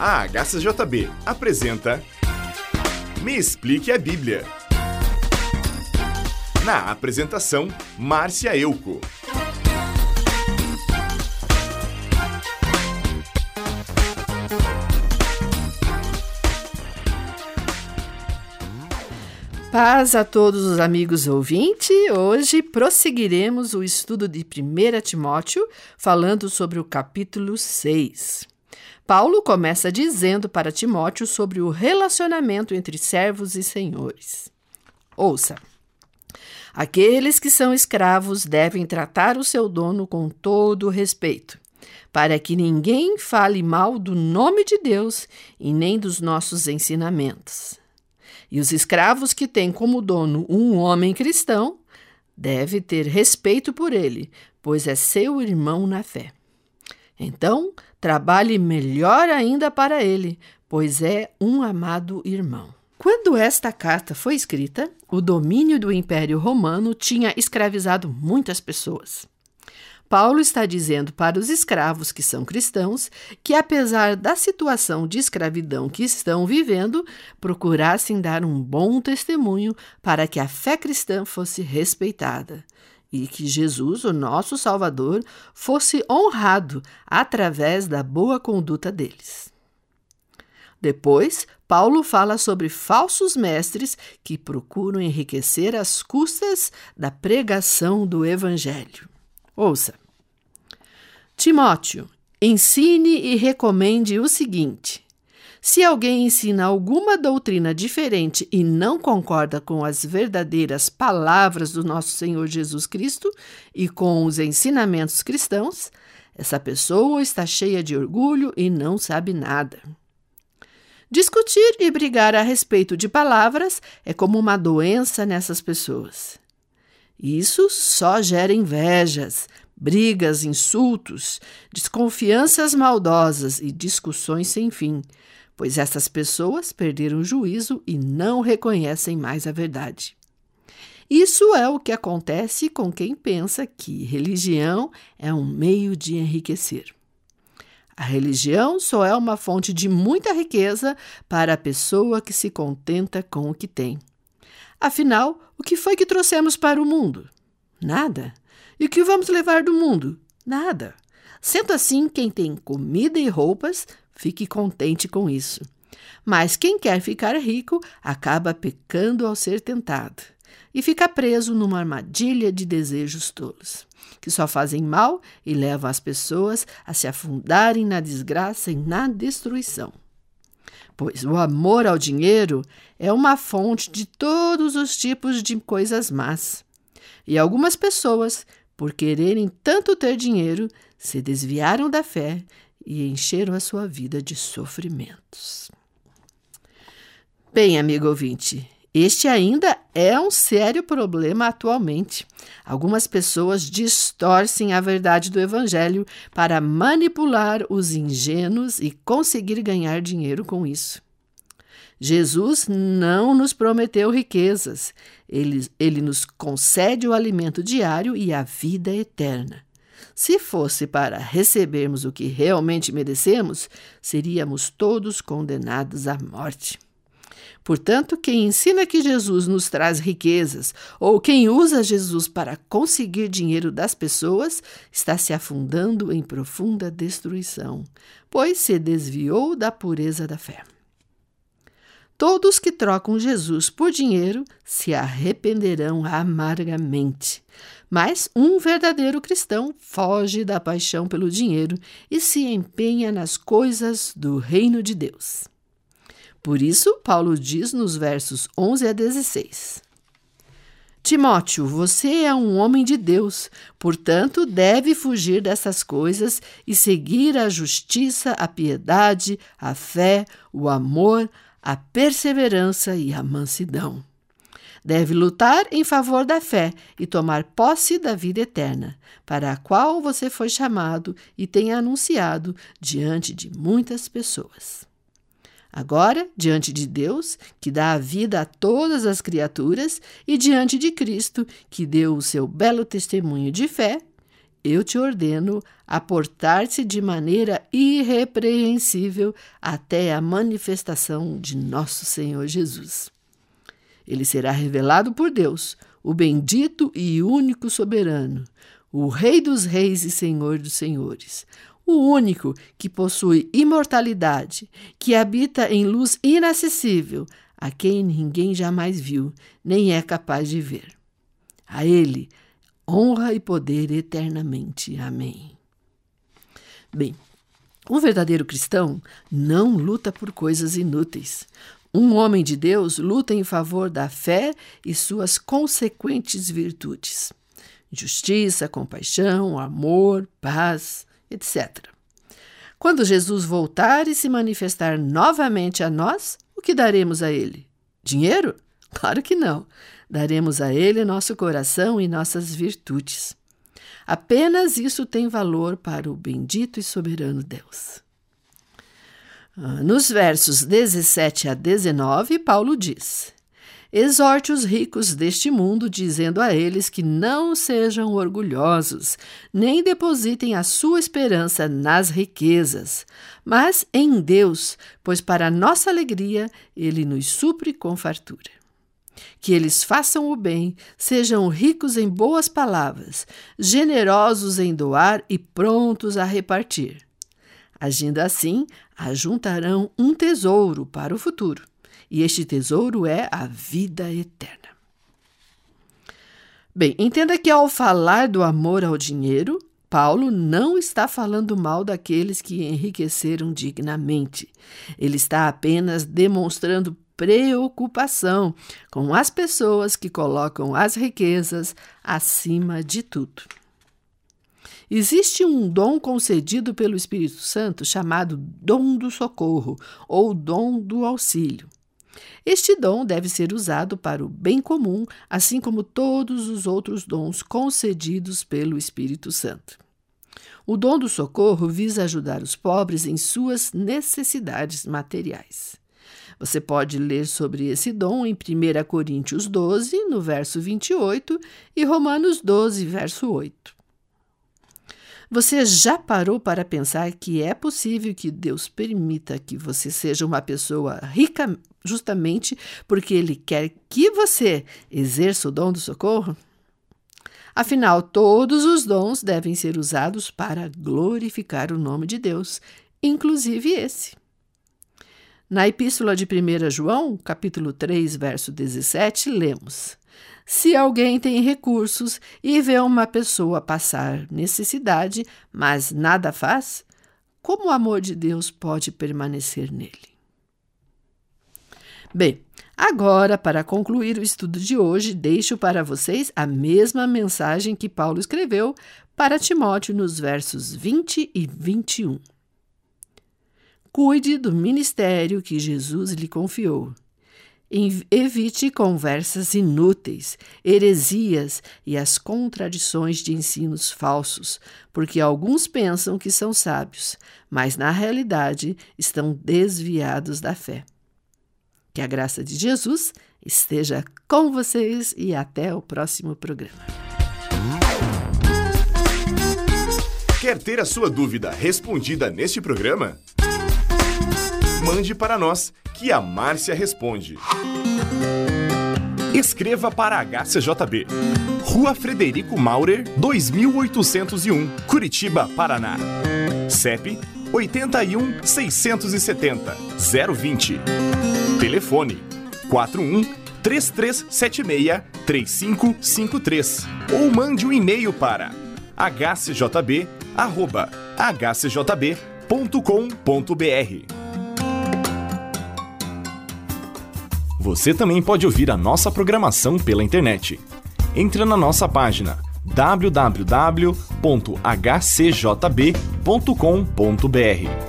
A HCJB apresenta Me Explique a Bíblia. Na apresentação, Márcia Euco. Paz a todos os amigos ouvintes. Hoje prosseguiremos o estudo de 1 Timóteo, falando sobre o capítulo 6. Paulo começa dizendo para Timóteo sobre o relacionamento entre servos e senhores. Ouça. Aqueles que são escravos devem tratar o seu dono com todo respeito, para que ninguém fale mal do nome de Deus e nem dos nossos ensinamentos. E os escravos que têm como dono um homem cristão deve ter respeito por ele, pois é seu irmão na fé. Então, trabalhe melhor ainda para ele, pois é um amado irmão. Quando esta carta foi escrita, o domínio do Império Romano tinha escravizado muitas pessoas. Paulo está dizendo para os escravos que são cristãos que, apesar da situação de escravidão que estão vivendo, procurassem dar um bom testemunho para que a fé cristã fosse respeitada e que Jesus, o nosso Salvador, fosse honrado através da boa conduta deles. Depois, Paulo fala sobre falsos mestres que procuram enriquecer às custas da pregação do Evangelho. Ouça. Timóteo, ensine e recomende o seguinte: se alguém ensina alguma doutrina diferente e não concorda com as verdadeiras palavras do nosso Senhor Jesus Cristo e com os ensinamentos cristãos, essa pessoa está cheia de orgulho e não sabe nada. Discutir e brigar a respeito de palavras é como uma doença nessas pessoas. Isso só gera invejas, brigas, insultos, desconfianças maldosas e discussões sem fim, pois essas pessoas perderam o juízo e não reconhecem mais a verdade. Isso é o que acontece com quem pensa que religião é um meio de enriquecer. A religião só é uma fonte de muita riqueza para a pessoa que se contenta com o que tem. Afinal, o que foi que trouxemos para o mundo? Nada. E o que vamos levar do mundo? Nada. Sendo assim, quem tem comida e roupas, fique contente com isso. Mas quem quer ficar rico acaba pecando ao ser tentado e fica preso numa armadilha de desejos tolos, que só fazem mal e levam as pessoas a se afundarem na desgraça e na destruição pois o amor ao dinheiro é uma fonte de todos os tipos de coisas más. E algumas pessoas, por quererem tanto ter dinheiro, se desviaram da fé e encheram a sua vida de sofrimentos. Bem, amigo ouvinte, este ainda é um sério problema atualmente. Algumas pessoas distorcem a verdade do Evangelho para manipular os ingênuos e conseguir ganhar dinheiro com isso. Jesus não nos prometeu riquezas, ele, ele nos concede o alimento diário e a vida eterna. Se fosse para recebermos o que realmente merecemos, seríamos todos condenados à morte. Portanto, quem ensina que Jesus nos traz riquezas ou quem usa Jesus para conseguir dinheiro das pessoas está se afundando em profunda destruição, pois se desviou da pureza da fé. Todos que trocam Jesus por dinheiro se arrependerão amargamente. Mas um verdadeiro cristão foge da paixão pelo dinheiro e se empenha nas coisas do reino de Deus. Por isso, Paulo diz nos versos 11 a 16: Timóteo, você é um homem de Deus, portanto, deve fugir dessas coisas e seguir a justiça, a piedade, a fé, o amor, a perseverança e a mansidão. Deve lutar em favor da fé e tomar posse da vida eterna, para a qual você foi chamado e tem anunciado diante de muitas pessoas. Agora, diante de Deus, que dá a vida a todas as criaturas, e diante de Cristo, que deu o seu belo testemunho de fé, eu te ordeno a portar-se de maneira irrepreensível até a manifestação de nosso Senhor Jesus. Ele será revelado por Deus, o bendito e único soberano, o Rei dos Reis e Senhor dos Senhores, o único que possui imortalidade, que habita em luz inacessível, a quem ninguém jamais viu, nem é capaz de ver. A Ele, honra e poder eternamente. Amém. Bem, um verdadeiro cristão não luta por coisas inúteis. Um homem de Deus luta em favor da fé e suas consequentes virtudes: justiça, compaixão, amor, paz, etc. Quando Jesus voltar e se manifestar novamente a nós, o que daremos a ele? Dinheiro? Claro que não. Daremos a ele nosso coração e nossas virtudes. Apenas isso tem valor para o bendito e soberano Deus. Ah, nos versos 17 a 19, Paulo diz: Exorte os ricos deste mundo, dizendo a eles que não sejam orgulhosos, nem depositem a sua esperança nas riquezas, mas em Deus, pois para nossa alegria ele nos supre com fartura. Que eles façam o bem, sejam ricos em boas palavras, generosos em doar e prontos a repartir. Agindo assim, ajuntarão um tesouro para o futuro, e este tesouro é a vida eterna. Bem, entenda que ao falar do amor ao dinheiro, Paulo não está falando mal daqueles que enriqueceram dignamente. Ele está apenas demonstrando preocupação com as pessoas que colocam as riquezas acima de tudo. Existe um dom concedido pelo Espírito Santo chamado dom do socorro ou dom do auxílio. Este dom deve ser usado para o bem comum, assim como todos os outros dons concedidos pelo Espírito Santo. O dom do socorro visa ajudar os pobres em suas necessidades materiais. Você pode ler sobre esse dom em 1 Coríntios 12, no verso 28, e Romanos 12, verso 8. Você já parou para pensar que é possível que Deus permita que você seja uma pessoa rica justamente porque Ele quer que você exerça o dom do socorro? Afinal, todos os dons devem ser usados para glorificar o nome de Deus, inclusive esse. Na Epístola de 1 João, capítulo 3, verso 17, lemos: se alguém tem recursos e vê uma pessoa passar necessidade, mas nada faz, como o amor de Deus pode permanecer nele? Bem, agora, para concluir o estudo de hoje, deixo para vocês a mesma mensagem que Paulo escreveu para Timóteo nos versos 20 e 21. Cuide do ministério que Jesus lhe confiou Evite conversas inúteis, heresias e as contradições de ensinos falsos, porque alguns pensam que são sábios, mas na realidade estão desviados da fé. Que a graça de Jesus esteja com vocês e até o próximo programa. Quer ter a sua dúvida respondida neste programa? Mande para nós que a Márcia responde. Escreva para a HCJB. Rua Frederico Maurer, 2801, Curitiba, Paraná. CEP 81 670 020. Telefone 41 3376 3553 ou mande um e-mail para hcjb@hcjb.com.br. Você também pode ouvir a nossa programação pela internet. Entre na nossa página www.hcjb.com.br